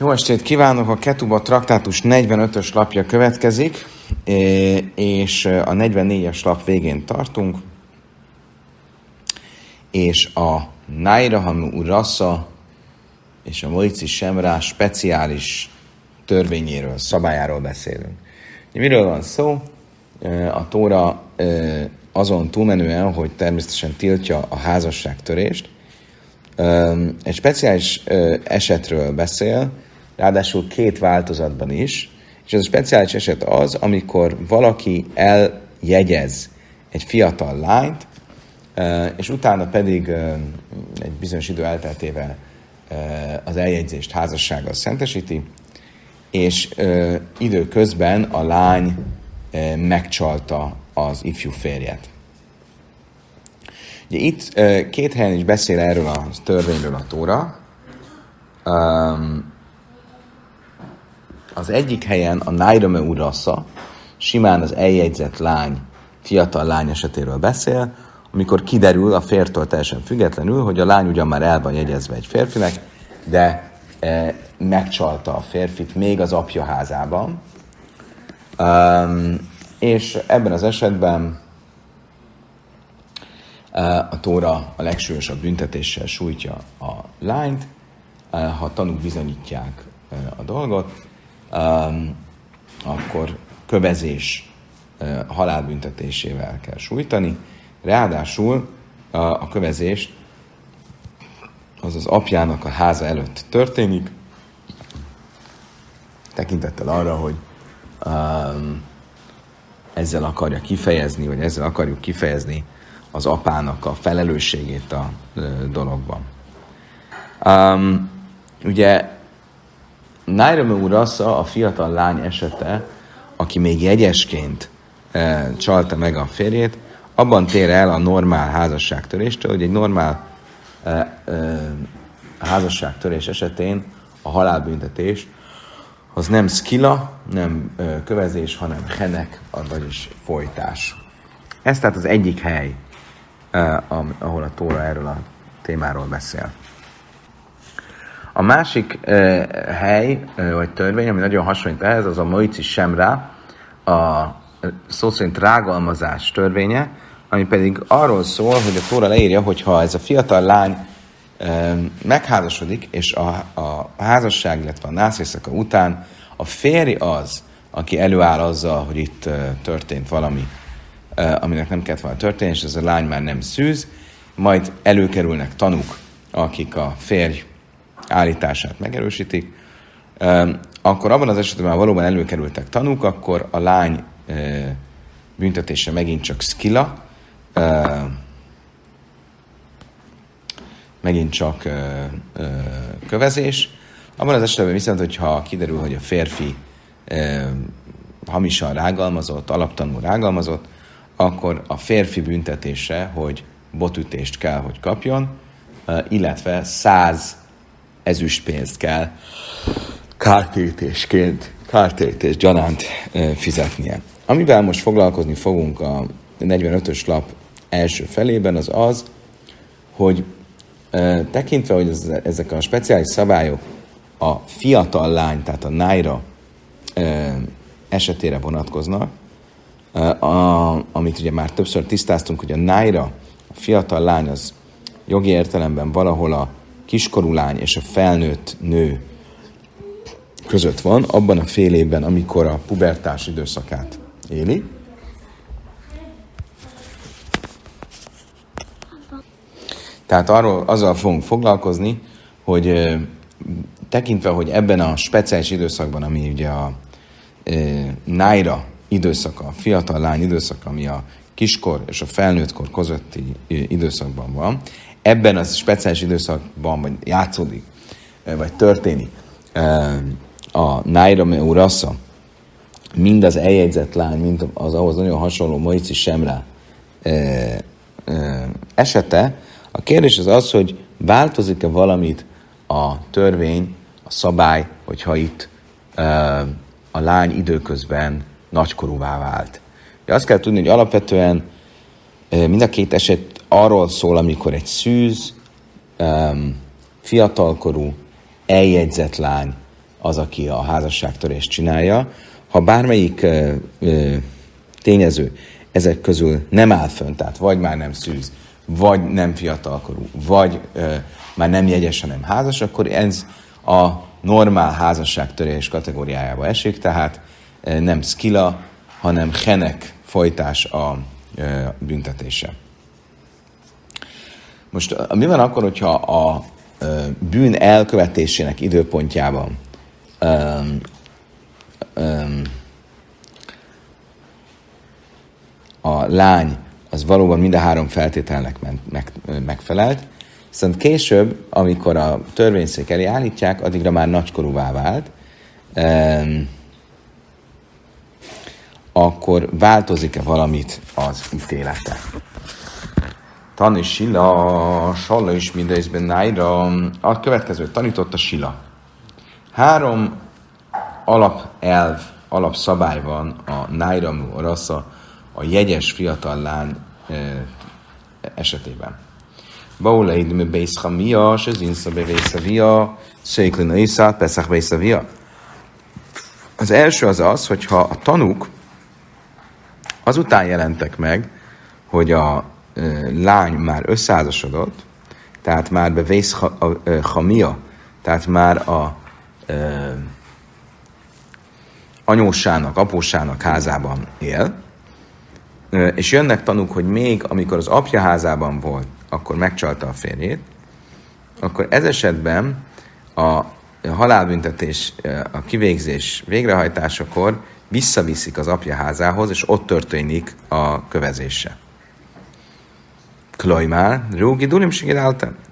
Jó estét kívánok! A Ketuba traktátus 45-ös lapja következik, és a 44-es lap végén tartunk, és a Nairahamu Urassa és a Moici Semrá speciális törvényéről, szabályáról beszélünk. Miről van szó? A Tóra azon túlmenően, hogy természetesen tiltja a házasságtörést, egy speciális esetről beszél, ráadásul két változatban is, és ez a speciális eset az, amikor valaki eljegyez egy fiatal lányt, és utána pedig egy bizonyos idő elteltével az eljegyzést házassággal szentesíti, és időközben a lány megcsalta az ifjú férjet. Ugye itt két helyen is beszél erről a törvényről a Tóra. Az egyik helyen a Nairame Urassa, simán az eljegyzett lány, fiatal lány esetéről beszél, amikor kiderül a fértől teljesen függetlenül, hogy a lány ugyan már el van jegyezve egy férfinek, de e, megcsalta a férfit még az apja házában. Um, és ebben az esetben a Tóra a legsúlyosabb büntetéssel sújtja a lányt, ha tanúk bizonyítják a dolgot, akkor kövezés halálbüntetésével kell sújtani. Ráadásul a kövezés az az apjának a háza előtt történik, tekintettel arra, hogy um, ezzel akarja kifejezni, vagy ezzel akarjuk kifejezni az apának a felelősségét a dologban. Um, ugye Nairame Urassa a fiatal lány esete, aki még jegyesként e, csalta meg a férjét, abban tér el a normál házasságtöréstől, hogy egy normál e, e, házasságtörés esetén a halálbüntetés az nem skila, nem e, kövezés, hanem henek, vagyis folytás. Ez tehát az egyik hely, ahol a Tóra erről a témáról beszél. A másik hely, vagy törvény, ami nagyon hasonlít ehhez, az a Moici Semra, a szó szerint rágalmazás törvénye, ami pedig arról szól, hogy a Tóra leírja, hogy ha ez a fiatal lány megházasodik, és a, a házasság, illetve a nászészaka után a férj az, aki előáll azzal, hogy itt történt valami aminek nem kellett volna történni, és ez a lány már nem szűz, majd előkerülnek tanúk, akik a férj állítását megerősítik, akkor abban az esetben már valóban előkerültek tanúk, akkor a lány büntetése megint csak skila, megint csak kövezés. Abban az esetben viszont, hogyha kiderül, hogy a férfi hamisan rágalmazott, alaptanul rágalmazott, akkor a férfi büntetése, hogy botütést kell, hogy kapjon, illetve száz ezüstpénzt kell kártérítésként, kártérítés gyanánt fizetnie. Amivel most foglalkozni fogunk a 45-ös lap első felében, az az, hogy tekintve, hogy ezek a speciális szabályok a fiatal lány, tehát a nájra esetére vonatkoznak, a, amit ugye már többször tisztáztunk, hogy a nájra, a fiatal lány az jogi értelemben valahol a kiskorú lány és a felnőtt nő között van, abban a fél évben, amikor a pubertás időszakát éli. Tehát arról, azzal fogunk foglalkozni, hogy tekintve, hogy ebben a speciális időszakban, ami ugye a e, nájra időszaka, a fiatal lány időszaka, ami a kiskor és a felnőttkor közötti időszakban van, ebben a speciális időszakban vagy játszódik, vagy történik a Naira Urassa, mind az eljegyzett lány, mind az ahhoz nagyon hasonló Moici Semre esete, a kérdés az az, hogy változik-e valamit a törvény, a szabály, hogyha itt a lány időközben nagykorúvá vált. De azt kell tudni, hogy alapvetően mind a két eset arról szól, amikor egy szűz, fiatalkorú, eljegyzett lány az, aki a házasságtörést csinálja. Ha bármelyik ö, tényező ezek közül nem áll fönn, tehát vagy már nem szűz, vagy nem fiatalkorú, vagy ö, már nem jegyes, hanem házas, akkor ez a normál házasságtörés kategóriájába esik, tehát nem skila, hanem henek folytás a büntetése. Most mi van akkor, hogyha a bűn elkövetésének időpontjában ö, ö, a lány az valóban mind a három feltételnek meg, meg, megfelelt, viszont később, amikor a törvényszék elé állítják, addigra már nagykorúvá vált, um, akkor változik-e valamit az ítélete? Tani Sila, Salla is mindegyben nájra. A következő tanította Sila. Három alapelv, alapszabály van a nájramú rasza, a jegyes fiatal lány esetében. Baula idme beischa mia, se zinsa bevésza via, széklina iszát, peszach bésza via. Az első az az, hogyha a tanúk azután jelentek meg, hogy a lány már összeházasodott, tehát már bevész hamia, tehát már a e, anyósának, apósának házában él, és jönnek tanúk, hogy még amikor az apja házában volt, akkor megcsalta a férjét, akkor ez esetben a halálbüntetés, a kivégzés végrehajtásakor visszaviszik az apja házához, és ott történik a kövezése. Klojmár, Rúgi Dulim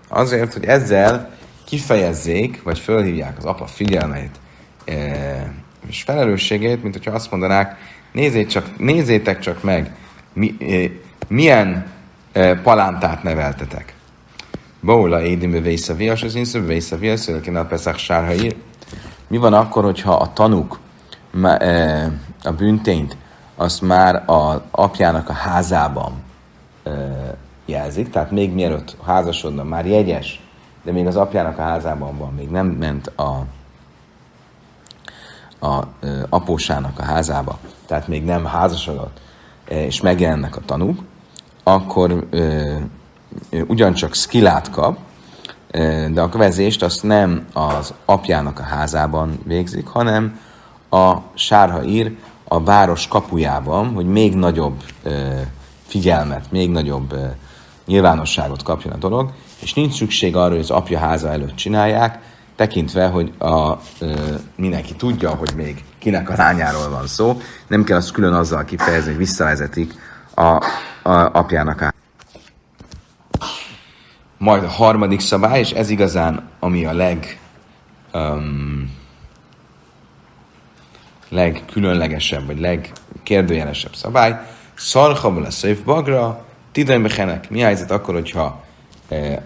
Azért, hogy ezzel kifejezzék, vagy fölhívják az apa figyelmeit és felelősségét, mint hogyha azt mondanák, nézzétek csak, nézzétek csak meg, mi, eh, milyen eh, palántát neveltetek. Baula édimű vészavia, az inszöbb vészavia, szülőként a Peszach sárhaír. Mi van akkor, hogyha a tanuk a büntényt azt már az apjának a házában jelzik, tehát még mielőtt házasodna, már jegyes, de még az apjának a házában van, még nem ment a, a apósának a házába, tehát még nem házasodott, és megjelennek a tanúk, akkor ö, ugyancsak skillát kap, de a kövezést azt nem az apjának a házában végzik, hanem a sárha ír a város kapujában, hogy még nagyobb ö, figyelmet, még nagyobb ö, nyilvánosságot kapjon a dolog, és nincs szükség arra, hogy az apja háza előtt csinálják, tekintve, hogy a, ö, mindenki tudja, hogy még kinek a lányáról van szó, nem kell azt külön azzal kifejezni, hogy visszavezetik a, a apjának a majd a harmadik szabály, és ez igazán, ami a leg um, legkülönlegesebb, vagy legkérdőjelesebb szabály, szarhabul a szöjf tidrenbechenek. Mi helyzet akkor, hogyha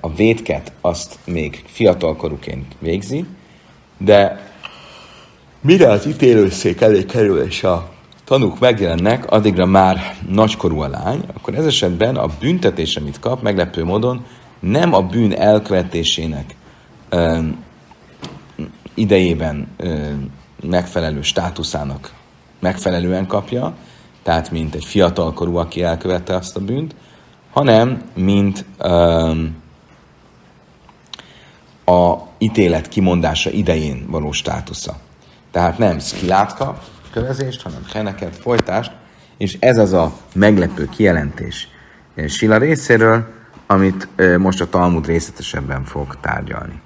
a védket azt még fiatalkorúként végzi, de mire az ítélőszék elé kerül és a tanúk megjelennek, addigra már nagykorú a lány, akkor ez esetben a büntetés, amit kap, meglepő módon nem a bűn elkövetésének ö, idejében ö, megfelelő státuszának megfelelően kapja, tehát mint egy fiatalkorú, aki elkövette azt a bűnt, hanem mint um, a ítélet kimondása idején való státusza. Tehát nem szkilátka kövezést, hanem heneket, folytást, és ez az a meglepő kijelentés Sila részéről, amit most a Talmud részletesebben fog tárgyalni.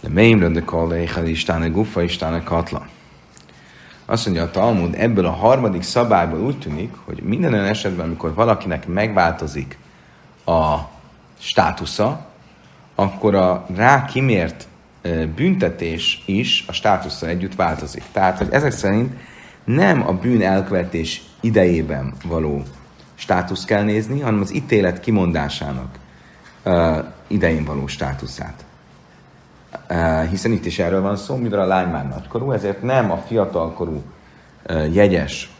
De meimre de kalléhel istáne gufa istáne katla. Azt mondja a Talmud, ebből a harmadik szabályból úgy tűnik, hogy minden olyan esetben, amikor valakinek megváltozik a státusza, akkor a rá kimért büntetés is a státusszal együtt változik. Tehát, hogy ezek szerint nem a bűn elkövetés idejében való státusz kell nézni, hanem az ítélet kimondásának idején való státuszát. Uh, hiszen itt is erről van szó, mivel a lány már nagykorú, ezért nem a fiatalkorú uh, jegyes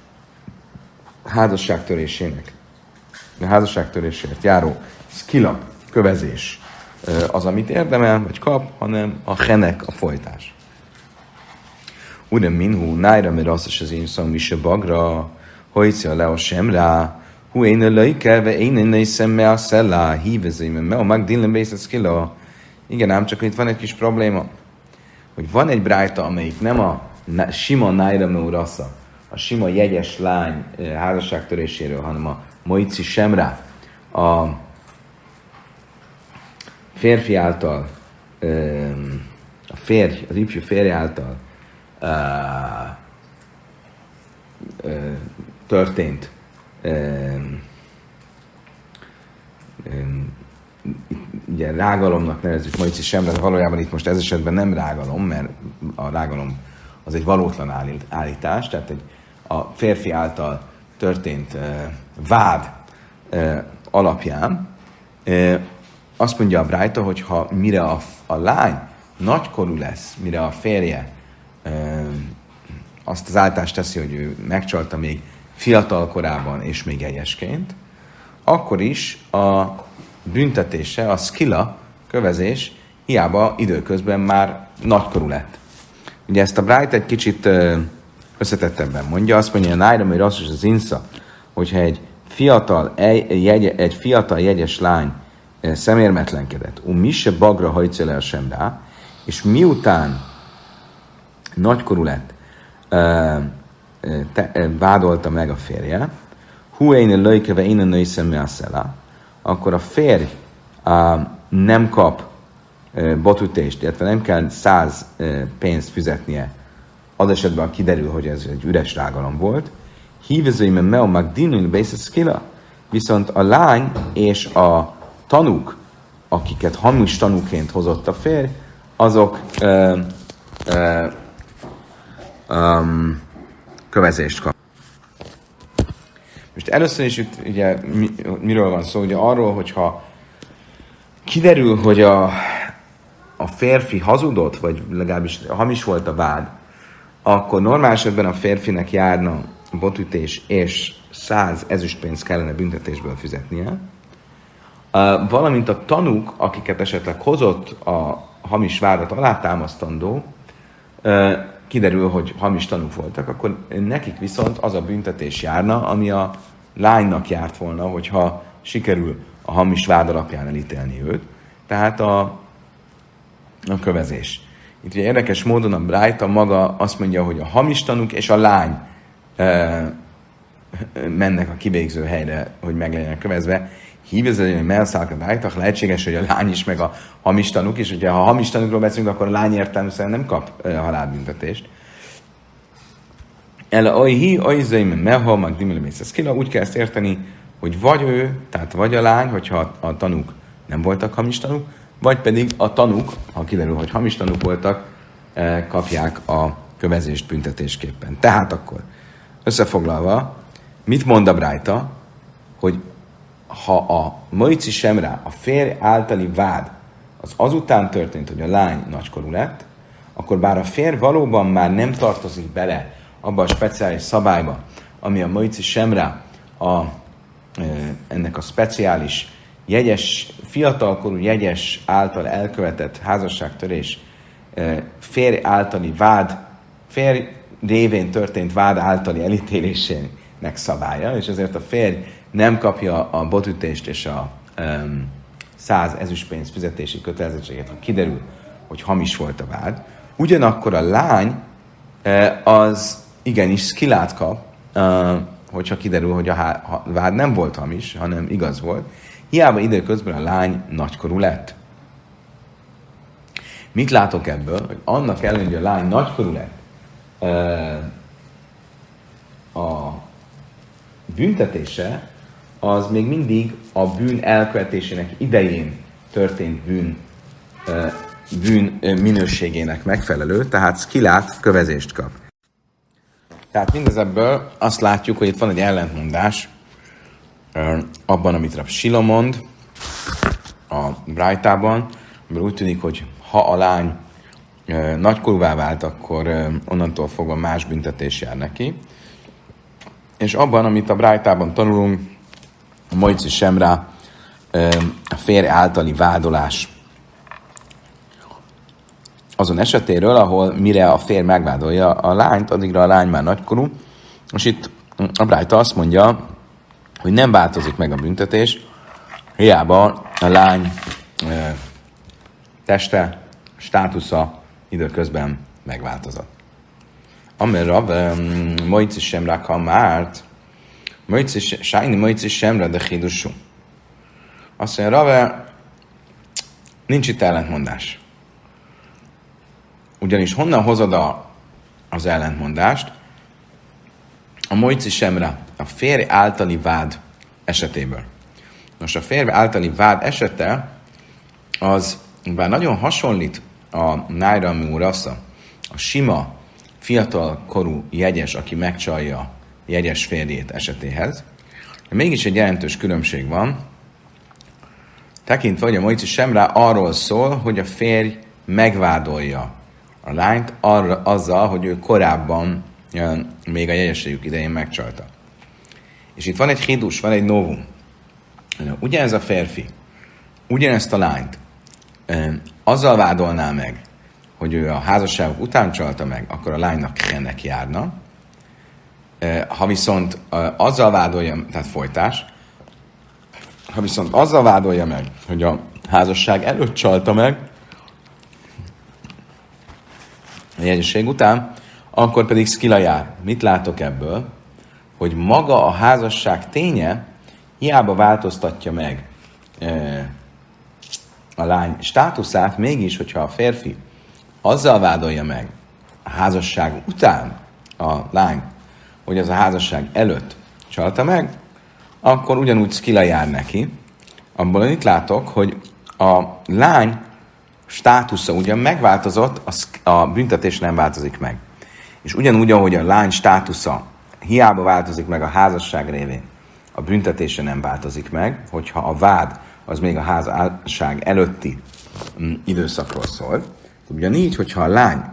házasságtörésének, a házasságtörésért járó skila kövezés az, amit érdemel, vagy kap, hanem a henek, a folytás. Uram minhu, nájra, azt is az én szom is a bagra, hojcia le a semrá, hu én a lejkelve, én én me a szellá, hívezém, me a magdillen bészesz kila. Igen, ám csak itt van egy kis probléma, hogy van egy brájta, amelyik nem a sima nájra meurasza, a sima jegyes lány házasságtöréséről, hanem a moici semrá, a férfi által, a férj, az ifjú férj által történt ugye rágalomnak nevezzük Maici semre, de valójában itt most ez esetben nem rágalom, mert a rágalom az egy valótlan állítás, tehát egy, a férfi által történt vád alapján azt mondja a Brájta, hogy ha mire a, a lány nagykorú lesz, mire a férje azt az áltást teszi, hogy ő megcsalta még fiatal korában és még egyesként, akkor is a büntetése, a skilla, kövezés, hiába időközben már nagykorú lett. Ugye ezt a Bright egy kicsit összetettebben mondja, azt mondja, a Nájra, hogy az az insza, hogyha egy fiatal, egy, egy, egy fiatal jegyes lány szemérmetlenkedett, um mi se bagra hajtja sem rá, és miután nagykorú lett, vádolta meg a férje, hu én löjkeve én a női szemmel akkor a férj nem kap botütést, illetve nem kell száz pénzt fizetnie, az esetben kiderül, hogy ez egy üres rágalom volt, hívezőim meo magdinul skilla, viszont a lány és a tanúk, akiket hamis tanúként hozott a férj, azok ö, ö, um, kövezést kap. Először is itt ugye mi, miről van szó? Ugye arról, hogyha kiderül, hogy a, a férfi hazudott, vagy legalábbis hamis volt a vád, akkor normál esetben a férfinek járna botütés és száz ezüstpénzt kellene büntetésből fizetnie, valamint a tanúk, akiket esetleg hozott a hamis vádat alátámasztandó, kiderül, hogy hamis tanúk voltak, akkor nekik viszont az a büntetés járna, ami a lánynak járt volna, hogyha sikerül a hamis vád alapján elítélni őt. Tehát a, a kövezés. Itt ugye érdekes módon a Brájta maga azt mondja, hogy a hamis tanúk és a lány e, mennek a kivégző helyre, hogy meg legyenek kövezve. Hívja hogy melszálk a Brájtak, lehetséges, hogy a lány is, meg a hamis tanúk is. Ugye, ha a hamis tanúkról beszélünk, akkor a lány értelműen nem kap e, halálbüntetést. El a hi, ajzaim, meha, meg kila, úgy kell ezt érteni, hogy vagy ő, tehát vagy a lány, hogyha a tanúk nem voltak hamis tanúk, vagy pedig a tanúk, ha kiderül, hogy hamis tanúk voltak, eh, kapják a kövezést büntetésképpen. Tehát akkor, összefoglalva, mit mond a Brájta, hogy ha a Moici Semrá, a férj általi vád, az azután történt, hogy a lány nagykorú lett, akkor bár a férj valóban már nem tartozik bele abba a speciális szabályba, ami a Moici Semrá, a, ennek a speciális jegyes, fiatalkorú jegyes által elkövetett házasságtörés férj általi vád, férj révén történt vád általi elítélésének szabálya, és ezért a férj nem kapja a botütést és a száz ezüstpénz fizetési kötelezettséget, ha kiderül, hogy hamis volt a vád. Ugyanakkor a lány az igenis skillát kap, hogyha kiderül, hogy a vád nem volt hamis, hanem igaz volt. Hiába időközben a lány nagykorú lett. Mit látok ebből? Hogy annak ellenére, hogy a lány nagykorú lett, a büntetése az még mindig a bűn elkövetésének idején történt bűn, bűn minőségének megfelelő, tehát skillát, kövezést kap. Tehát mindezebből azt látjuk, hogy itt van egy ellentmondás abban, amit Rab Sila mond a Brájtában, mert úgy tűnik, hogy ha a lány nagykorúvá vált, akkor onnantól fogva más büntetés jár neki. És abban, amit a Brájtában tanulunk, a Mojci Semrá, a férj általi vádolás azon esetéről, ahol mire a férj megvádolja a lányt, addigra a lány már nagykorú, és itt a Brájta azt mondja, hogy nem változik meg a büntetés, hiába a lány e, teste, státusza időközben megváltozott. Amir Rab, sem rakha márt, Mojci, Sájni Mojci semre, de hídusú. Azt mondja, Rave, nincs itt ellentmondás. Ugyanis honnan hozod a, az ellentmondást? A Mojci semre, a férj általi vád esetéből. Nos, a férj általi vád esete az bár nagyon hasonlít a Naira Murasza, a sima, fiatal korú jegyes, aki megcsalja jegyes férjét esetéhez, de mégis egy jelentős különbség van, tekintve, hogy a Moici Semrá arról szól, hogy a férj megvádolja a lányt arra, azzal, hogy ő korábban még a jegyességük idején megcsalta. És itt van egy hidus, van egy novum. Ugyanez a férfi, ugyanezt a lányt azzal vádolná meg, hogy ő a házasságok után csalta meg, akkor a lánynak ennek járna. Ha viszont azzal vádolja, tehát folytás, ha viszont azzal vádolja meg, hogy a házasság előtt csalta meg, a jegyesség után, akkor pedig skila jár. Mit látok ebből? Hogy maga a házasság ténye hiába változtatja meg a lány státuszát, mégis, hogyha a férfi azzal vádolja meg a házasság után a lány, hogy az a házasság előtt csalta meg, akkor ugyanúgy skila jár neki. Abból itt látok, hogy a lány státusza ugyan megváltozott, a büntetés nem változik meg. És ugyanúgy, ahogy a lány státusza hiába változik meg a házasság révén, a büntetése nem változik meg, hogyha a vád az még a házasság előtti mm, időszakról szól. Ugyanígy, hogyha a lány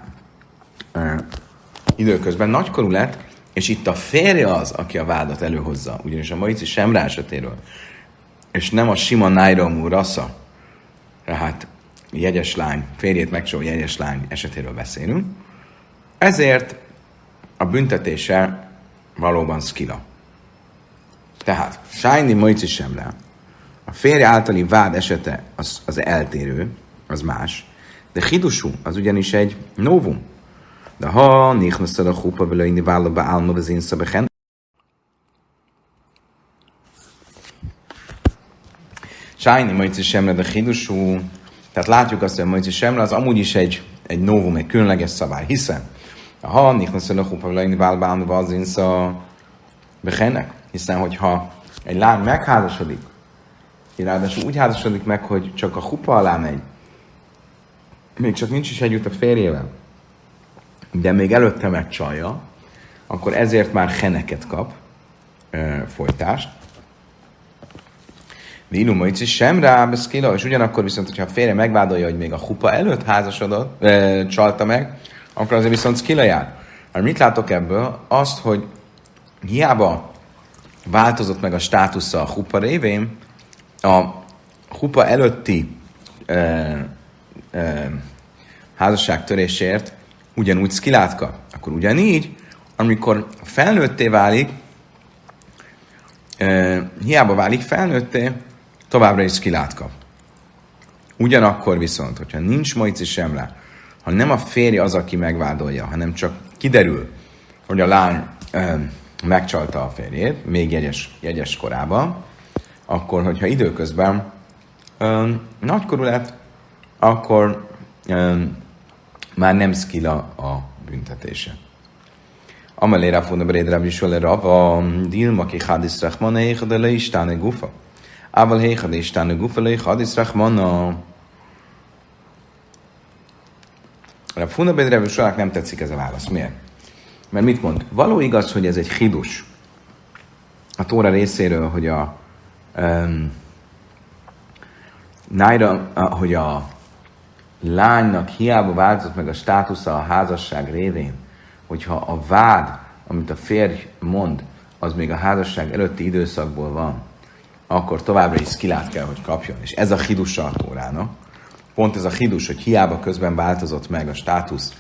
időközben nagykorú lett, és itt a férje az, aki a vádat előhozza, ugyanis a Maici sem esetéről, és nem a sima Nairomú rassza, tehát jegyes lány, férjét megcsol jegyes lány esetéről beszélünk, ezért a büntetése valóban skila. Tehát, Sájni Mojci Semre, a férj általi vád esete az, az eltérő, az más, de hidusú az ugyanis egy novum. De ha nichnasszad a chupa vele inni vállaba álma az én szabechen, Sájni Mojci Semre, de hidusú, tehát látjuk azt, hogy a Mojci Semre az amúgy is egy, egy novum, egy különleges szabály, hiszen ha a chupa vele inni vállaba álma az én szabechenek, hiszen hogyha egy lány megházasodik, ráadásul úgy házasodik meg, hogy csak a hupa alá megy, még csak nincs is együtt a férjével, de még előtte megcsalja, akkor ezért már heneket kap, e, folytást. Vinu is sem rá, beszkila, és ugyanakkor viszont, hogyha a férje megvádolja, hogy még a hupa előtt házasodott, e, csalta meg, akkor azért viszont skila jár. Hát mit látok ebből? Azt, hogy hiába változott meg a státusza a hupa révén, a hupa előtti e, e, házasság törésért ugyanúgy szkilát kap. Akkor ugyanígy, amikor felnőtté válik, e, hiába válik felnőtté, továbbra is szkilát kap. Ugyanakkor viszont, hogyha nincs majci semle, ha nem a férje az, aki megvádolja, hanem csak kiderül, hogy a lány e, megcsalta a férjét, még jegyes, jegyes korában, akkor, hogyha időközben um, nagykorú lett, akkor um, már nem skila a büntetése. Amelé rafuna bered Rabbi Shole Rava, Dilma ki hadis rachmana eichad le istane gufa. Heichad istane gufa le hadis rachmana. Rafuna bered Rabbi Shole nem tetszik ez a válasz. Miért? Mert mit mond? Való igaz, hogy ez egy hidus a Tóra részéről, hogy a um, Naira, hogy a lánynak hiába változott meg a státusza a házasság révén, hogyha a vád, amit a férj mond, az még a házasság előtti időszakból van, akkor továbbra is skilát kell, hogy kapjon. És ez a hidusa a Tórának. pont ez a hidus, hogy hiába közben változott meg a státusz,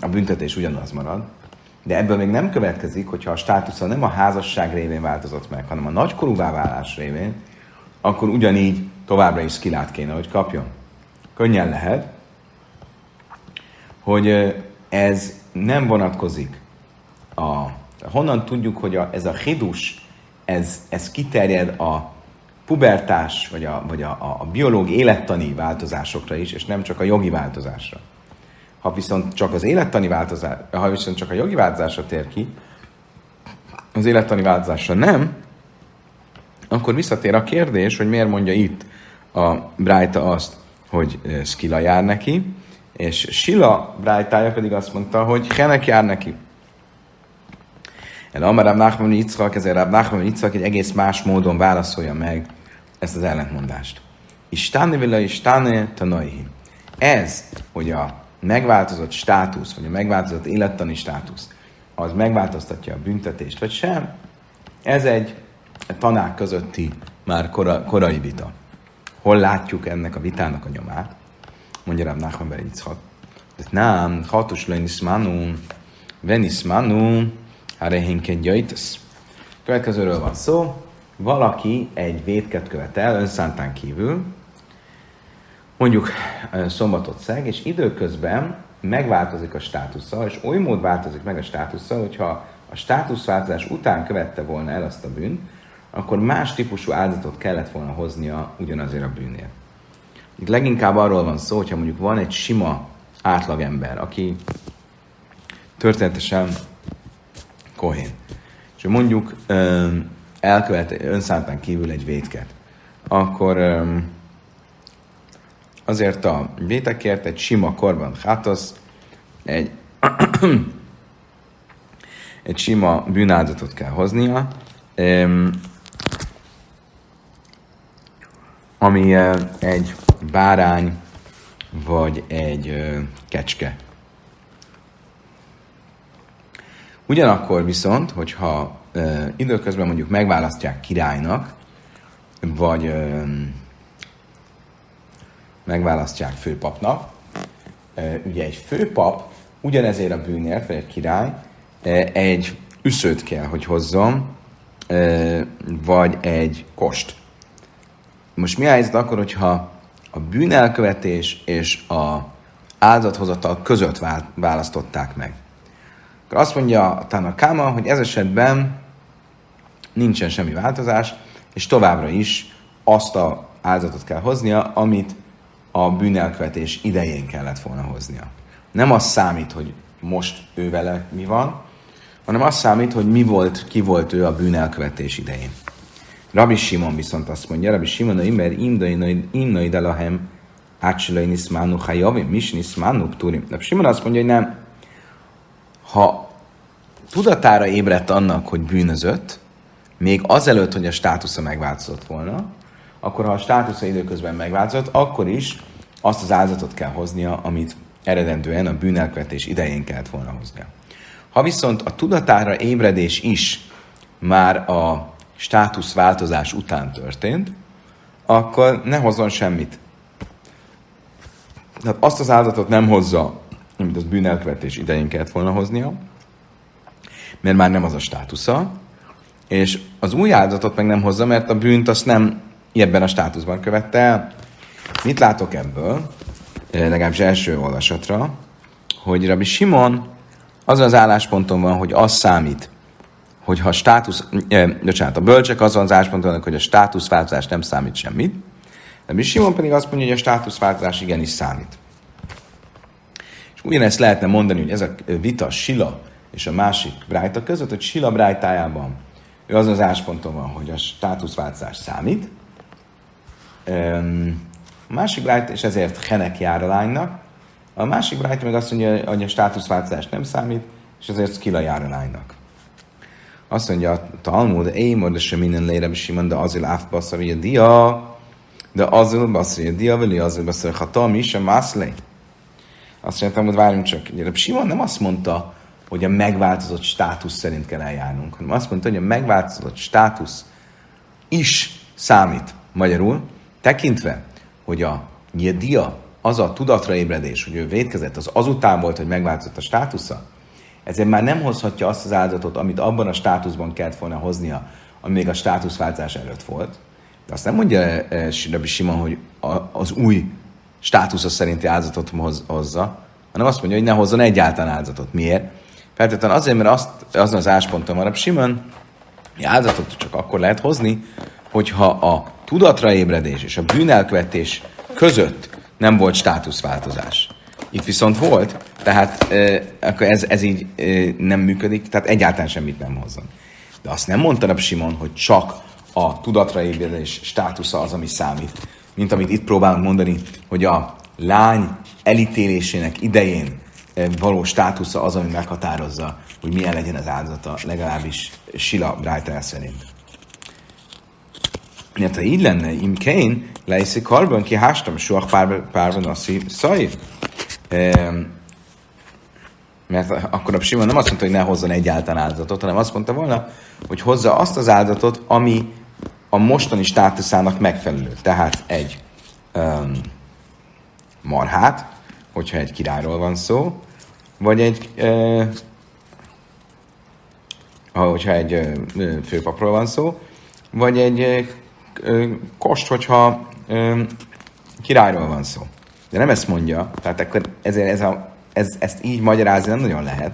a büntetés ugyanaz marad, de ebből még nem következik, hogyha a státusza nem a házasság révén változott meg, hanem a nagykorúvá válás révén, akkor ugyanígy továbbra is skillát kéne, hogy kapjon. Könnyen lehet, hogy ez nem vonatkozik a... Honnan tudjuk, hogy a, ez a hidus, ez, ez kiterjed a pubertás, vagy a, vagy a, a, biológiai élettani változásokra is, és nem csak a jogi változásra. Ha viszont csak az élettani változás, ha viszont csak a jogi változásra tér ki, az élettani változásra nem, akkor visszatér a kérdés, hogy miért mondja itt a Brájta azt, hogy Skila jár neki, és Sila Brájtája pedig azt mondta, hogy Henek jár neki. El Amar Rab Nachman Yitzchak, ezért Rab Nachman Yitzchak egy egész más módon válaszolja meg ezt az ellentmondást. Istane vila istane tanaihi. Ez, hogy a megváltozott státusz, vagy a megváltozott élettani státusz, az megváltoztatja a büntetést, vagy sem, ez egy tanák közötti már kora, korai vita. Hol látjuk ennek a vitának a nyomát? Mondja rám Nachman Yitzchak. Nem, hatos lenismanu, venismanu, harehinken jajtasz. Következőről van szó. Valaki egy vétket követ el önszántán kívül, mondjuk szombatot szeg, és időközben megváltozik a státusza, és oly mód változik meg a státusza, hogyha a státuszváltozás után követte volna el azt a bűnt, akkor más típusú áldozatot kellett volna hoznia ugyanazért a bűnért. Itt leginkább arról van szó, hogyha mondjuk van egy sima átlagember, aki történetesen kohén, és mondjuk elkövet önszántán kívül egy vétket, akkor azért a vétekért egy sima korban hátasz, egy, egy sima bűnáldozatot kell hoznia, ami egy bárány, vagy egy kecske. Ugyanakkor viszont, hogyha időközben mondjuk megválasztják királynak, vagy megválasztják főpapnak. Ugye egy főpap ugyanezért a bűnért, vagy egy király, egy üszőt kell, hogy hozzon, vagy egy kost. Most mi a helyzet akkor, hogyha a bűnelkövetés és a áldozathozatal között választották meg? Akkor azt mondja a Tanakama, hogy ez esetben nincsen semmi változás, és továbbra is azt a áldozatot kell hoznia, amit a bűnelkövetés idején kellett volna hoznia. Nem az számít, hogy most ő vele mi van, hanem az számít, hogy mi volt, ki volt ő a bűnelkövetés idején. Rabbi Simon viszont azt mondja, Rabbi Simon, a imer imnai delahem ácsilai niszmánu hajavim, mis niszmánu turim. Rabbi Simon azt mondja, hogy nem. Ha tudatára ébredt annak, hogy bűnözött, még azelőtt, hogy a státusza megváltozott volna, akkor ha a státusza időközben megváltozott, akkor is azt az áldozatot kell hoznia, amit eredendően a bűnelkövetés idején kellett volna hoznia. Ha viszont a tudatára ébredés is már a státuszváltozás után történt, akkor ne hozzon semmit. Tehát azt az áldozatot nem hozza, amit az bűnelkövetés idején kellett volna hoznia, mert már nem az a státusza, és az új áldozatot meg nem hozza, mert a bűnt azt nem ebben a státuszban követte el. Mit látok ebből? Legalábbis első olvasatra, hogy Rabbi Simon azon az állásponton van, hogy az számít, hogy ha státusz, eh, bocsánat, a bölcsek azon az állásponton vannak, hogy a státuszváltozás nem számít semmit, Rabbi Simon pedig azt mondja, hogy a státuszváltozás igenis számít. És ugyanezt lehetne mondani, hogy ez a vita Sila és a másik Brájta között, hogy Sila Brájtájában ő azon az állásponton van, hogy a státuszváltozás számít, a másik brájt, és ezért Henek jár a lánynak, a másik brájt meg azt mondja, hogy a státuszváltozás nem számít, és ezért Skila jár a lánynak. Azt mondja a Talmud, éj de sem minden lére Simon, de azért áf baszari a dia, de azért baszari a dia, veli azért baszari hata, mi sem mászlé. Azt mondja, hogy várjunk csak. Ugye, Simon nem azt mondta, hogy a megváltozott státusz szerint kell eljárnunk, hanem azt mondta, hogy a megváltozott státusz is számít. Magyarul, tekintve, hogy a jedia az a tudatra ébredés, hogy ő védkezett, az azután volt, hogy megváltozott a státusza, ezért már nem hozhatja azt az áldozatot, amit abban a státuszban kellett volna hoznia, ami még a státuszváltás előtt volt. De azt nem mondja eh, Rabbi Simon, hogy az új státusza szerinti áldozatot hozza, hanem azt mondja, hogy ne hozzon egyáltalán áldozatot. Miért? Feltétlenül azért, mert azt, azon az ásponton van, Simon, hogy áldozatot csak akkor lehet hozni, hogyha a tudatra ébredés és a bűnelkövetés között nem volt státuszváltozás. Itt viszont volt, tehát akkor ez, ez így nem működik, tehát egyáltalán semmit nem hozzon. De azt nem mondta a Simon, hogy csak a tudatra ébredés státusza az, ami számít. Mint amit itt próbálunk mondani, hogy a lány elítélésének idején való státusza az, ami meghatározza, hogy milyen legyen az áldozata, legalábbis Sila Brájtel szerint. Mert ha így lenne, im Kane, leiszi karban ki hástam, suach párban a szai. Mert akkor a Simon nem azt mondta, hogy ne hozzon egyáltalán áldozatot, hanem azt mondta volna, hogy hozza azt az áldozatot, ami a mostani státuszának megfelelő. Tehát egy um, marhát, hogyha egy királyról van szó, vagy egy, uh, hogyha egy uh, főpapról van szó, vagy egy uh, kost, hogyha uh, királyról van szó. De nem ezt mondja, tehát akkor ezért ez a, ez, ezt így magyarázni nem nagyon lehet.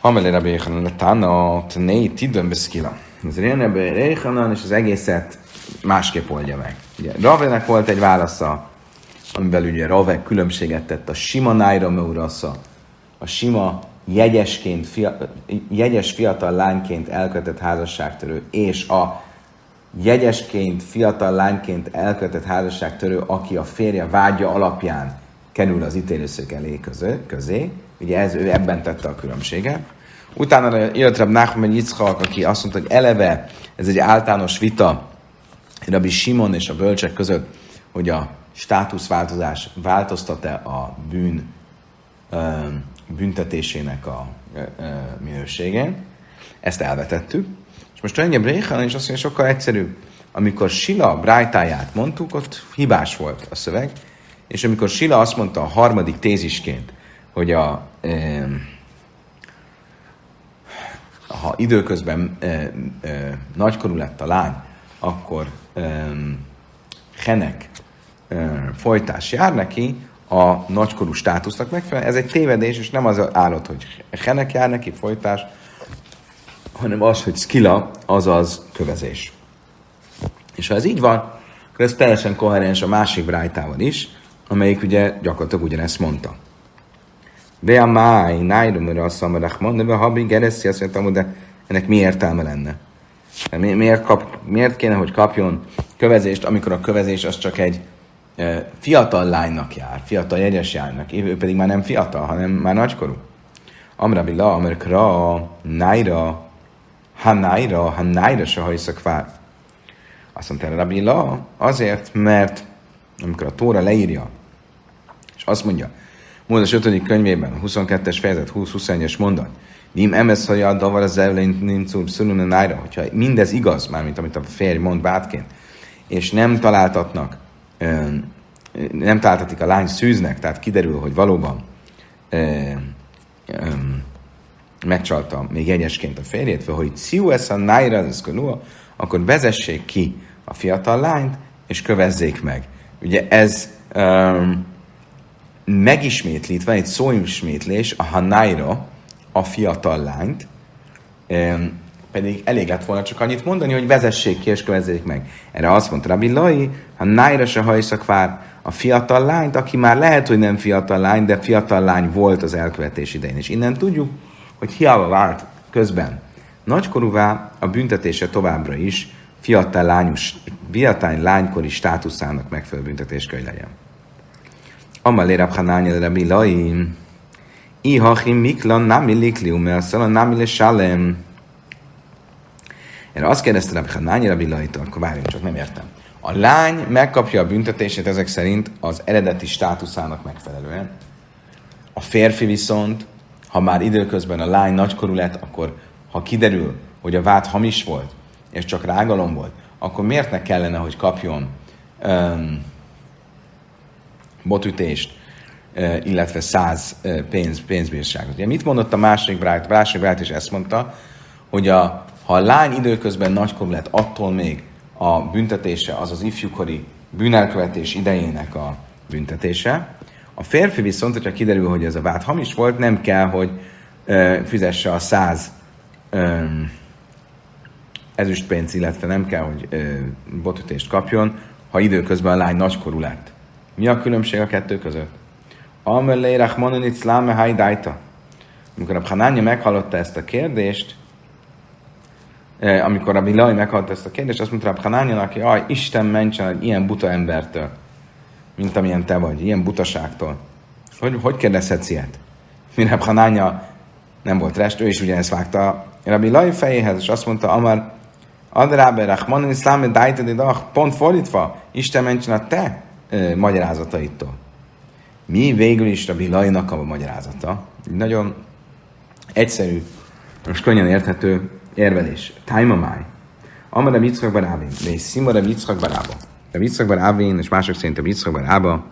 Hamelé Rabbi Yechanan Tana, Tnei Tidön Beszkila. Ez Rabbi és az egészet másképp oldja meg. Ugye Ravenek volt egy válasza, amivel ugye Rave különbséget tett a sima nájra meurasza, a sima jegyesként, fia, jegyes fiatal lányként elkötött házasságtörő, és a jegyesként, fiatal lányként elkötött házasságtörő, aki a férje vágya alapján kerül az ítélőszék elé közé, közé. Ugye ez, ő ebben tette a különbséget. Utána jött Rab Nachman Yitzchak, aki azt mondta, hogy eleve ez egy általános vita Rabbi Simon és a bölcsek között, hogy a státuszváltozás változtat-e a bűn büntetésének a minőségén. Ezt elvetettük. És most Rengye Bréhan is azt mondja, sokkal egyszerűbb. Amikor Sila brájtáját mondtuk, ott hibás volt a szöveg, és amikor Sila azt mondta a harmadik tézisként, hogy a, e, ha időközben e, e, nagykorú lett a lány, akkor e, Henek folytás jár neki, a nagykorú státusznak megfelelően. Ez egy tévedés, és nem az állott, hogy Henek jár neki, folytás, hanem az, hogy skilla, azaz kövezés. És ha ez így van, akkor ez teljesen koherens a másik brájtával is, amelyik ugye gyakorlatilag ugyanezt mondta. De a máj, nájrum, a szamarach mondja, de habi gereszi, azt mondtam, de ennek mi értelme lenne? Mi, miért, kap, miért kéne, hogy kapjon kövezést, amikor a kövezés az csak egy fiatal lánynak jár, fiatal jegyes járnak, ő pedig már nem fiatal, hanem már nagykorú. Amrabila, Amerikra, Naira, Hanáira, Hanáira se hajszak vár. Azt mondta Rabbi La, azért, mert amikor a Tóra leírja, és azt mondja, Mózes 5. könyvében, a 22-es fejezet, 20-21-es mondat, Nim emes a davar az nincs szülőn nájra, hogyha mindez igaz, mármint amit a férj mond bátként, és nem találtatnak, nem találtatik a lány szűznek, tehát kiderül, hogy valóban megcsalta még jegyesként a férjét, vagy hogy Ciu a Naira akkor vezessék ki a fiatal lányt, és kövezzék meg. Ugye ez um, megismétlít, van egy szóismétlés, a Hanaira, a fiatal lányt, pedig elég lett volna csak annyit mondani, hogy vezessék ki és kövezzék meg. Erre azt mondta Rabbi Lai, ha nájra se hajszak vár a fiatal lányt, aki már lehet, hogy nem fiatal lány, de fiatal lány volt az elkövetés idején. És innen tudjuk, hogy hiába vált közben nagykorúvá, a büntetése továbbra is fiatal, lányos, fiatal lánykori státuszának megfelelő büntetés kell, legyen. Amalé Rabhanánya Rabbi Laim, Ihachim Miklan Nami Liklium, Melszala Nami Le Salem. Erre azt kérdezte Rabbi Hanánya Rabbi Laitól, akkor várjunk, csak nem értem. A lány megkapja a büntetését ezek szerint az eredeti státuszának megfelelően. A férfi viszont ha már időközben a lány nagykorú lett, akkor ha kiderül, hogy a vád hamis volt, és csak rágalom volt, akkor miért ne kellene, hogy kapjon um, botütést, illetve száz pénz, pénzbírságot. Ugye mit mondott a másik brájt? A másik brájt is ezt mondta, hogy a, ha a lány időközben nagykorú lett, attól még a büntetése az az ifjúkori bűnelkövetés idejének a büntetése. A férfi viszont, hogyha kiderül, hogy ez a vád hamis volt, nem kell, hogy ö, fizesse a száz ö, ezüstpénz, illetve nem kell, hogy ö, botütést kapjon, ha időközben a lány nagykorú lett. Mi a különbség a kettő között? Amelé Rachmanonit Szláme Hajdájta. Amikor a Hanánja meghallotta ezt a kérdést, amikor a Bilaj meghallotta ezt a kérdést, azt mondta a Hanánja, aki, aj, Isten mentsen egy ilyen buta embertől, mint amilyen te vagy, ilyen butaságtól. Hogy, hogy kérdezhetsz ilyet? Mire Hanánja nem volt rest, ő is ugyanezt vágta Rabbi Lai fejéhez, és azt mondta, Amar, Adrábe, Rachmanin, Szláme, Dájta, pont fordítva, Isten mentsen a te e, magyarázataitól. Mi végül is Rabbi Lajnak a magyarázata? Nagyon egyszerű, most könnyen érthető érvelés. Tájmamáj. Amara Yitzchak Barávin, de Szimara Yitzchak Barába. A Yitzchak Barávin, és mások szerint a Yitzchak Barába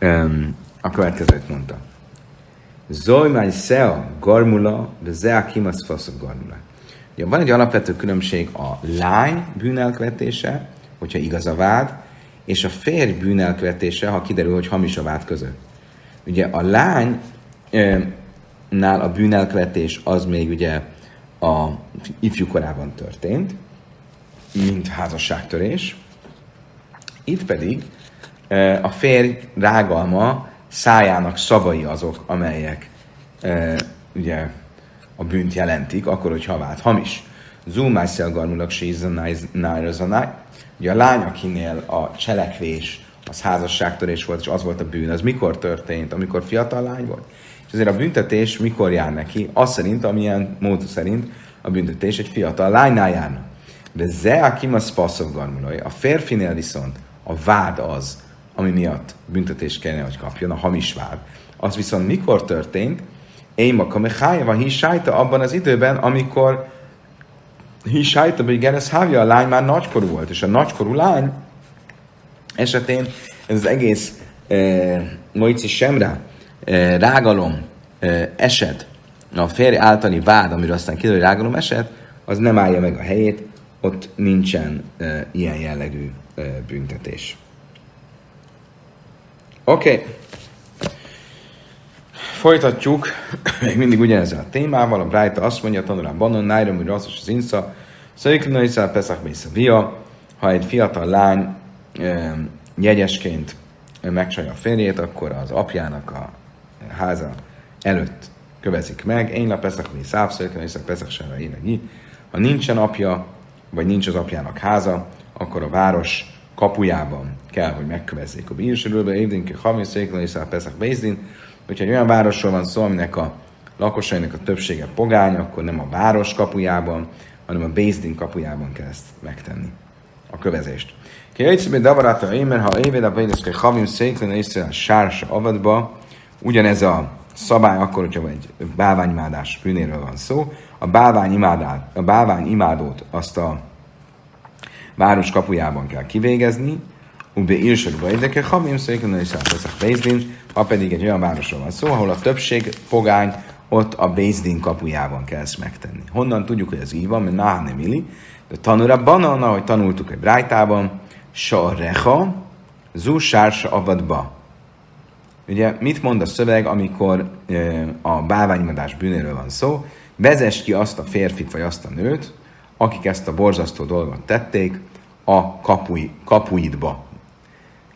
um, a következőt mondta. Zojmány szea garmula, de zea kimasz faszok garmula. Ugye van egy alapvető különbség a lány bűnelkövetése, hogyha igaz a vád, és a férj bűnelkövetése, ha kiderül, hogy hamis a vád között. Ugye a lány nál a bűnelkövetés az még ugye a ifjú korában történt, mint házasságtörés. Itt pedig a férj rágalma szájának szavai azok, amelyek ugye a bűnt jelentik, akkor, hogyha vált hamis. Zúmászjál garmulak se Ugye a lány, akinél a cselekvés az házasságtörés volt, és az volt a bűn, az mikor történt? Amikor fiatal lány volt? És ezért a büntetés mikor jár neki? Az szerint, amilyen mód szerint a büntetés egy fiatal lánynál járna. De ze akim az faszov. A férfinél viszont a vád az, ami miatt büntetést kellene, hogy kapjon, a hamis vád. Az viszont mikor történt? Én a kamehájava hisájta abban az időben, amikor Hisájta, hogy Genes Hávja, a lány már nagykorú volt, és a nagykorú lány esetén ez az egész eh, Moici Semra rágalom eset, a férj általi vád, amiről aztán kiderül, hogy rágalom eset, az nem állja meg a helyét, ott nincsen eh, ilyen jellegű eh, büntetés. Oké. Okay. Folytatjuk, még mindig ugyanezzel a témával. A Brájta azt mondja, tanulán Banon, Nájrom, hogy rasszos az insza, Szöjklinai Iszál Peszach Via, ha egy fiatal lány e, jegyesként megcsalja a férjét, akkor az apjának a háza előtt kövezik meg. Én a Peszach Mész Áv, Szöjklinai Iszál Peszach Sára Ha nincsen apja, vagy nincs az apjának háza, akkor a város kapujában kell, hogy megkövezzék a bírsörülbe, évdinki Havi, Szöjklinai Iszál Peszach Bézdin, Hogyha egy olyan városról van szó, aminek a lakosainak a többsége pogány, akkor nem a város kapujában, hanem a Bézdin kapujában kell ezt megtenni, a kövezést. Ki egyszerűen davarata émer, ha éved a Bédeszke Havim széklen észre a sársa avadba, ugyanez a szabály akkor, hogyha egy bálványimádás bűnéről van szó, a bálványimádát, a bálványimádót azt a város kapujában kell kivégezni, Ube írsadba érdeke, havim széklen és a Bézdin, ha pedig egy olyan városról van szó, ahol a többség pogány, ott a Bézdin kapujában kell ezt megtenni. Honnan tudjuk, hogy ez így van, mert náha nem illi, de tanulra banan, ahogy tanultuk egy brájtában, reha, zu sársa avadba. Ugye mit mond a szöveg, amikor a bálványimádás bűnéről van szó? Vezess ki azt a férfit vagy azt a nőt, akik ezt a borzasztó dolgot tették, a kapui, kapuidba.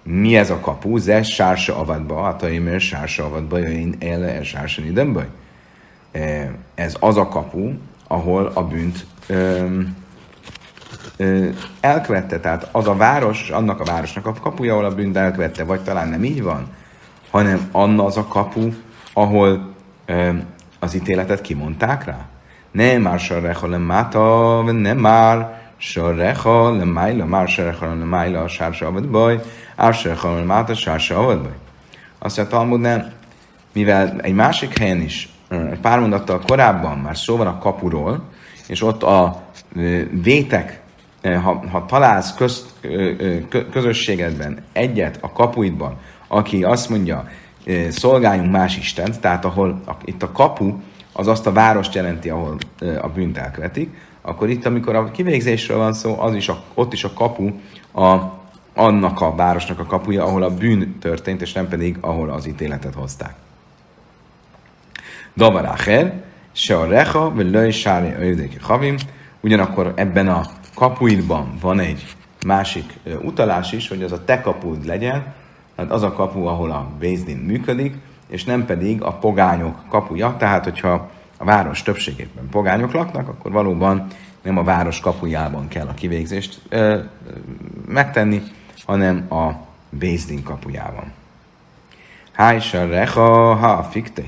Mi ez a kapu? Ze sársa avadba, hát mert sársa avadba, jöjjön el sársa idembe. Ez az a kapu, ahol a bűnt ö, ö, elkövette, tehát az a város, annak a városnak a kapuja, ahol a bűnt elkövette, vagy talán nem így van, hanem anna az a kapu, ahol ö, az ítéletet kimondták rá. Nem már sarreha nem máta, nem már sarreha nem májla, már sarreha nem májla, sársa avad baj, Ásser Halal Máta, Sársa Avadbaj. Azt mondja, Talmud nem, mivel egy másik helyen is, egy pár mondattal korábban már szó van a kapuról, és ott a vétek, ha, ha találsz köz, közösségedben egyet a kapuidban, aki azt mondja, szolgáljunk más Istent, tehát ahol a, itt a kapu az azt a várost jelenti, ahol a bűnt elkövetik, akkor itt, amikor a kivégzésről van szó, az is a, ott is a kapu a, annak a városnak a kapuja, ahol a bűn történt, és nem pedig ahol az ítéletet hozták. Davarácher, se a recha, vagy löj sári öjdéki havim, ugyanakkor ebben a kapuidban van egy másik utalás is, hogy az a te kapud legyen, hát az a kapu, ahol a Bézdin működik, és nem pedig a pogányok kapuja, tehát hogyha a város többségében pogányok laknak, akkor valóban nem a város kapujában kell a kivégzést ö, megtenni, hanem a Bézdin kapujában. Hájsa reha ha fikte.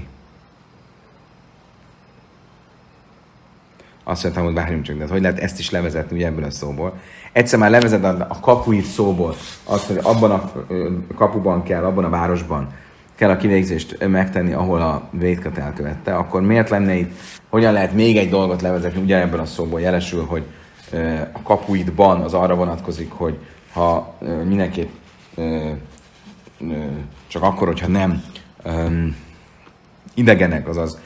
Azt mondtam, hogy várjunk csak, de hogy lehet ezt is levezetni ugye ebből a szóból. Egyszer már levezet a kapuit szóból, azt, hogy abban a kapuban kell, abban a városban kell a kivégzést megtenni, ahol a védkat elkövette, akkor miért lenne itt, hogyan lehet még egy dolgot levezetni ugye ebből a szóból jelesül, hogy a kapuidban az arra vonatkozik, hogy ha mindenképp csak akkor, hogyha nem idegenek, azaz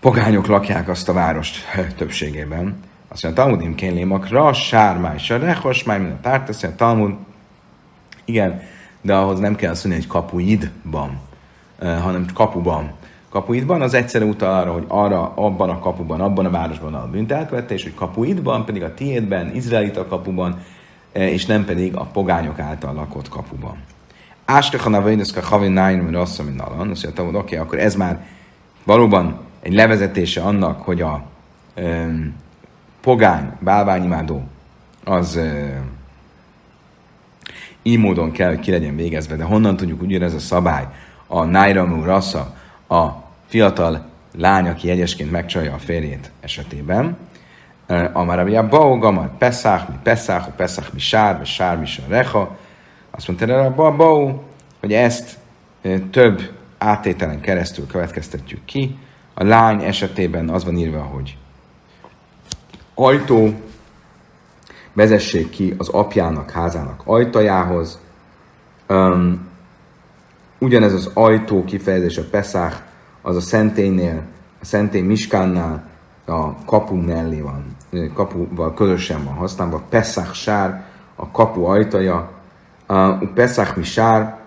pogányok lakják azt a várost többségében. Azt mondja, Talmudim kénlémakra, sármáj, se rehos, máj, mint a tárt, azt mondja, Talmud, igen, de ahhoz nem kell azt mondani, hogy kapuidban, hanem kapuban. Kapuidban az egyszerű utal arra, hogy arra, abban a kapuban, abban a városban a bűnt elkövette, és hogy kapuidban, pedig a tiédben, izraelita kapuban, és nem pedig a pogányok által lakott kapuban. Áskachan a Vénuszka Havin Nájn, mert azt mondja, hogy azt mondja, oké, akkor ez már valóban egy levezetése annak, hogy a pogány, bálványimádó, az um, így módon kell, hogy ki legyen végezve. De honnan tudjuk ugyanez a szabály? A Nairamu Rassa, a fiatal lány, aki jegyesként megcsalja a férjét esetében. Amár a Baog, Amar Pesach, mi Pesach, a Pesach mi Sár, mi Sár mi Recha. Azt mondta erre a Baog, hogy ezt több átételen keresztül következtetjük ki. A lány esetében az van írva, hogy ajtó, vezessék ki az apjának házának ajtajához. Um, ugyanez az ajtó kifejezés a Pesach, az a szentélynél, a szentély Miskánnál, a kapu mellé van, kapuval közösen van használva. Pesach sár, a kapu ajtaja, a Pesach mi sár,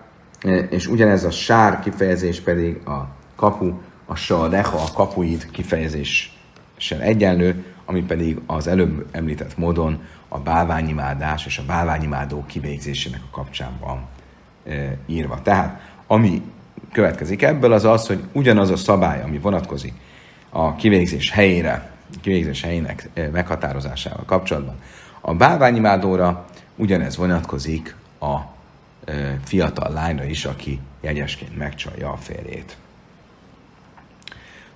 és ugyanez a sár kifejezés pedig a kapu, a sareha, a kapuid kifejezéssel egyenlő, ami pedig az előbb említett módon a bálványimádás és a bálványimádó kivégzésének a kapcsán van e, írva. Tehát, ami következik ebből, az az, hogy ugyanaz a szabály, ami vonatkozik a kivégzés helyére, a kivégzés helyének e, meghatározásával kapcsolatban, a bálványimádóra ugyanez vonatkozik a e, fiatal lányra is, aki jegyesként megcsalja a férjét.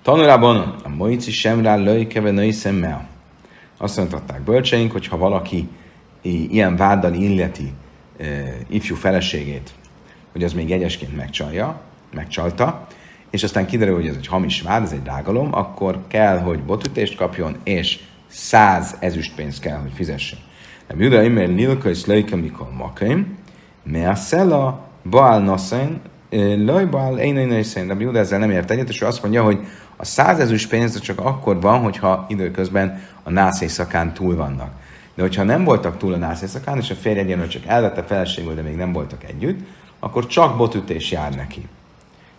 Tanulában a moici sem rá löjkeve női szemmel. Azt mondhatták bölcseink, hogy ha valaki ilyen váddal illeti e, ifjú feleségét, hogy az még jegyesként megcsalja, megcsalta, és aztán kiderül, hogy ez egy hamis vád, ez egy rágalom, akkor kell, hogy botütést kapjon, és száz ezüstpénzt kell, hogy fizessen. Nem Juda immer lilka és lejka mikor makaim, me a szela baal naszain, laj baal én én De ezzel nem ért egyet, és mondja, hogy a százezős pénz csak akkor van, hogyha időközben a nász éjszakán túl vannak. De hogyha nem voltak túl a nász éjszakán, és a férj egyenlő csak elvette feleségül, de még nem voltak együtt, akkor csak botütés jár neki.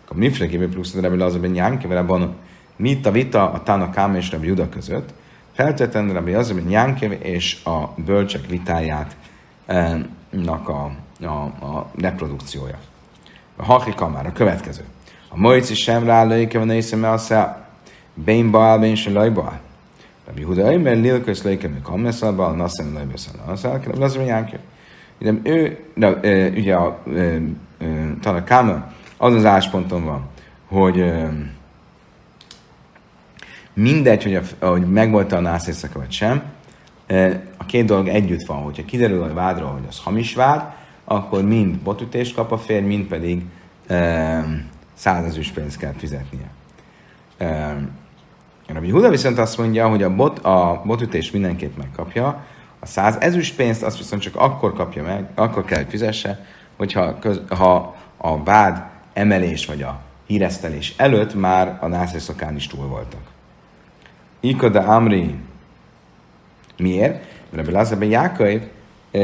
Akkor mi félképpen plusz Rebbi Lazarben Jánki, vele van mit a vita a Tána Káma és Rebbi Juda között, feltétlenül Rebbi Lazarben Jánki és a bölcsek vitáját eh, a, a, a reprodukciója. A Hachika már a következő. A Moici sem rá lőke van észre, a szá. Bén baal, bén se laj baal. Rabbi Huda Eimer lilkös lőke, mi kammeszal baal, nasszem laj beszal, nasszal, kell, az Jánkő. Ugye ő, de, ugye a Tanakáma az az ásponton van, hogy mindegy, hogy, a, hogy megvolt a nász vagy sem, a két dolog együtt van, hogyha kiderül a vádról, hogy az hamis vád, akkor mind botütést kap a férj, mind pedig százezős pénzt kell fizetnie. Rabbi Huda viszont azt mondja, hogy a, bot, a botütés mindenképp megkapja, a száz ezüst pénzt azt viszont csak akkor kapja meg, akkor kell, hogy fizesse, hogyha köz, ha a vád emelés vagy a híresztelés előtt már a nászészakán is túl voltak. Ikada Amri. Miért? Mert ebből az Jákai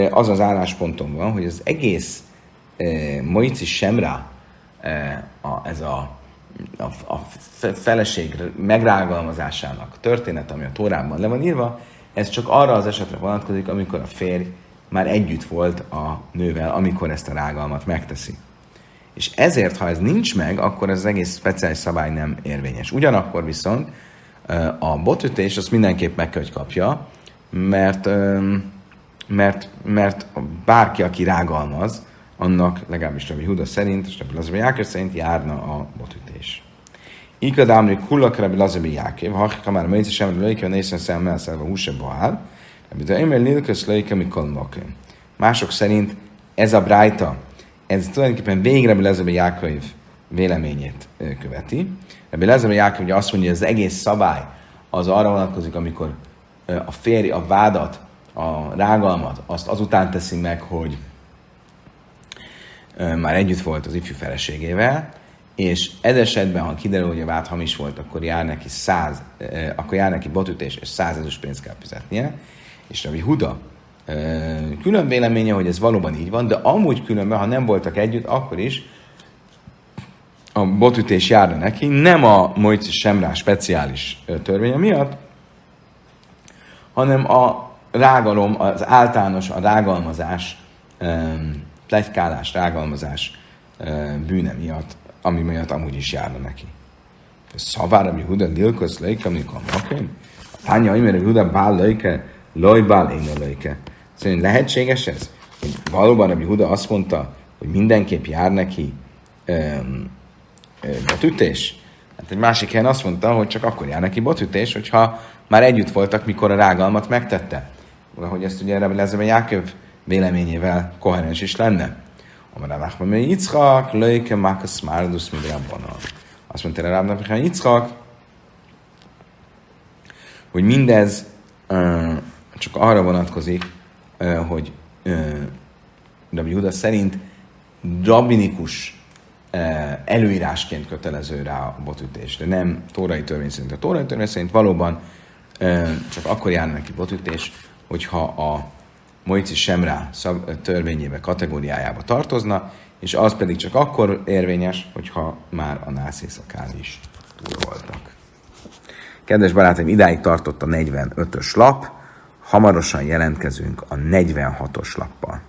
az az állásponton van, hogy az egész eh, Moici Semra, eh, a, ez a, a, a feleség megrágalmazásának történet, ami a Tórában le van írva, ez csak arra az esetre vonatkozik, amikor a férj már együtt volt a nővel, amikor ezt a rágalmat megteszi. És ezért, ha ez nincs meg, akkor ez az egész speciális szabály nem érvényes. Ugyanakkor viszont a botütés azt mindenképp meg kell, hogy kapja, mert, mert, mert bárki, aki rágalmaz, annak legalábbis Rabbi Huda szerint, és Rabbi Lazabi Jákor szerint járna a botütés. Ikad ámri kullak Rabbi Lazabi Jákév, ha ha már melyik sem lőke, a nészen szem melszelve húse bohár, Rabbi de Emer Lilkös lőke, mikor Mások szerint ez a brájta, ez tulajdonképpen végre Rabbi Lazabi Jákov véleményét követi. Rabbi Lazabi Jákov ugye azt mondja, hogy az egész szabály az arra vonatkozik, amikor a férj a vádat, a rágalmat, azt azután teszi meg, hogy már együtt volt az ifjú feleségével, és ez esetben, ha kiderül, hogy a vád hamis volt, akkor jár neki száz, akkor jár neki botütés, és százezus pénzt kell fizetnie. És Rabbi Huda külön véleménye, hogy ez valóban így van, de amúgy különben, ha nem voltak együtt, akkor is a botütés járna neki, nem a Mojci Semrás speciális törvénye miatt, hanem a rágalom, az általános, a rágalmazás, plegykálás, rágalmazás bűne miatt, ami miatt amúgy is járna neki. Szavára mi huda lilkosz lejke, amikor makim? Tánya imére huda bál lejke, loj bál én a lejke. Szóval lehetséges ez? Hogy valóban Rabbi Huda azt mondta, hogy mindenképp jár neki um, botütés? Hát egy másik helyen azt mondta, hogy csak akkor jár neki botütés, hogyha már együtt voltak, mikor a rágalmat megtette. Hogy ezt ugye Rabbi Lezebe Jáköv véleményével koherens is lenne. Amara Nachman, mert Yitzchak, Löjke, Makas, Márdus, Midrabbana. Azt mondta Rabbi Nachman, Yitzchak, hogy mindez uh, csak arra vonatkozik, uh, hogy uh, Rabbi Huda szerint rabinikus előírásként kötelező rá a botütés, de nem tórai törvény szerint. A tórai törvény szerint valóban csak akkor jár neki botütés, hogyha a Moici Semrá törvényébe, kategóriájába tartozna, és az pedig csak akkor érvényes, hogyha már a nászészakán is túl voltak. Kedves barátaim, idáig tartott a 45-ös lap, hamarosan jelentkezünk a 46-os lappal.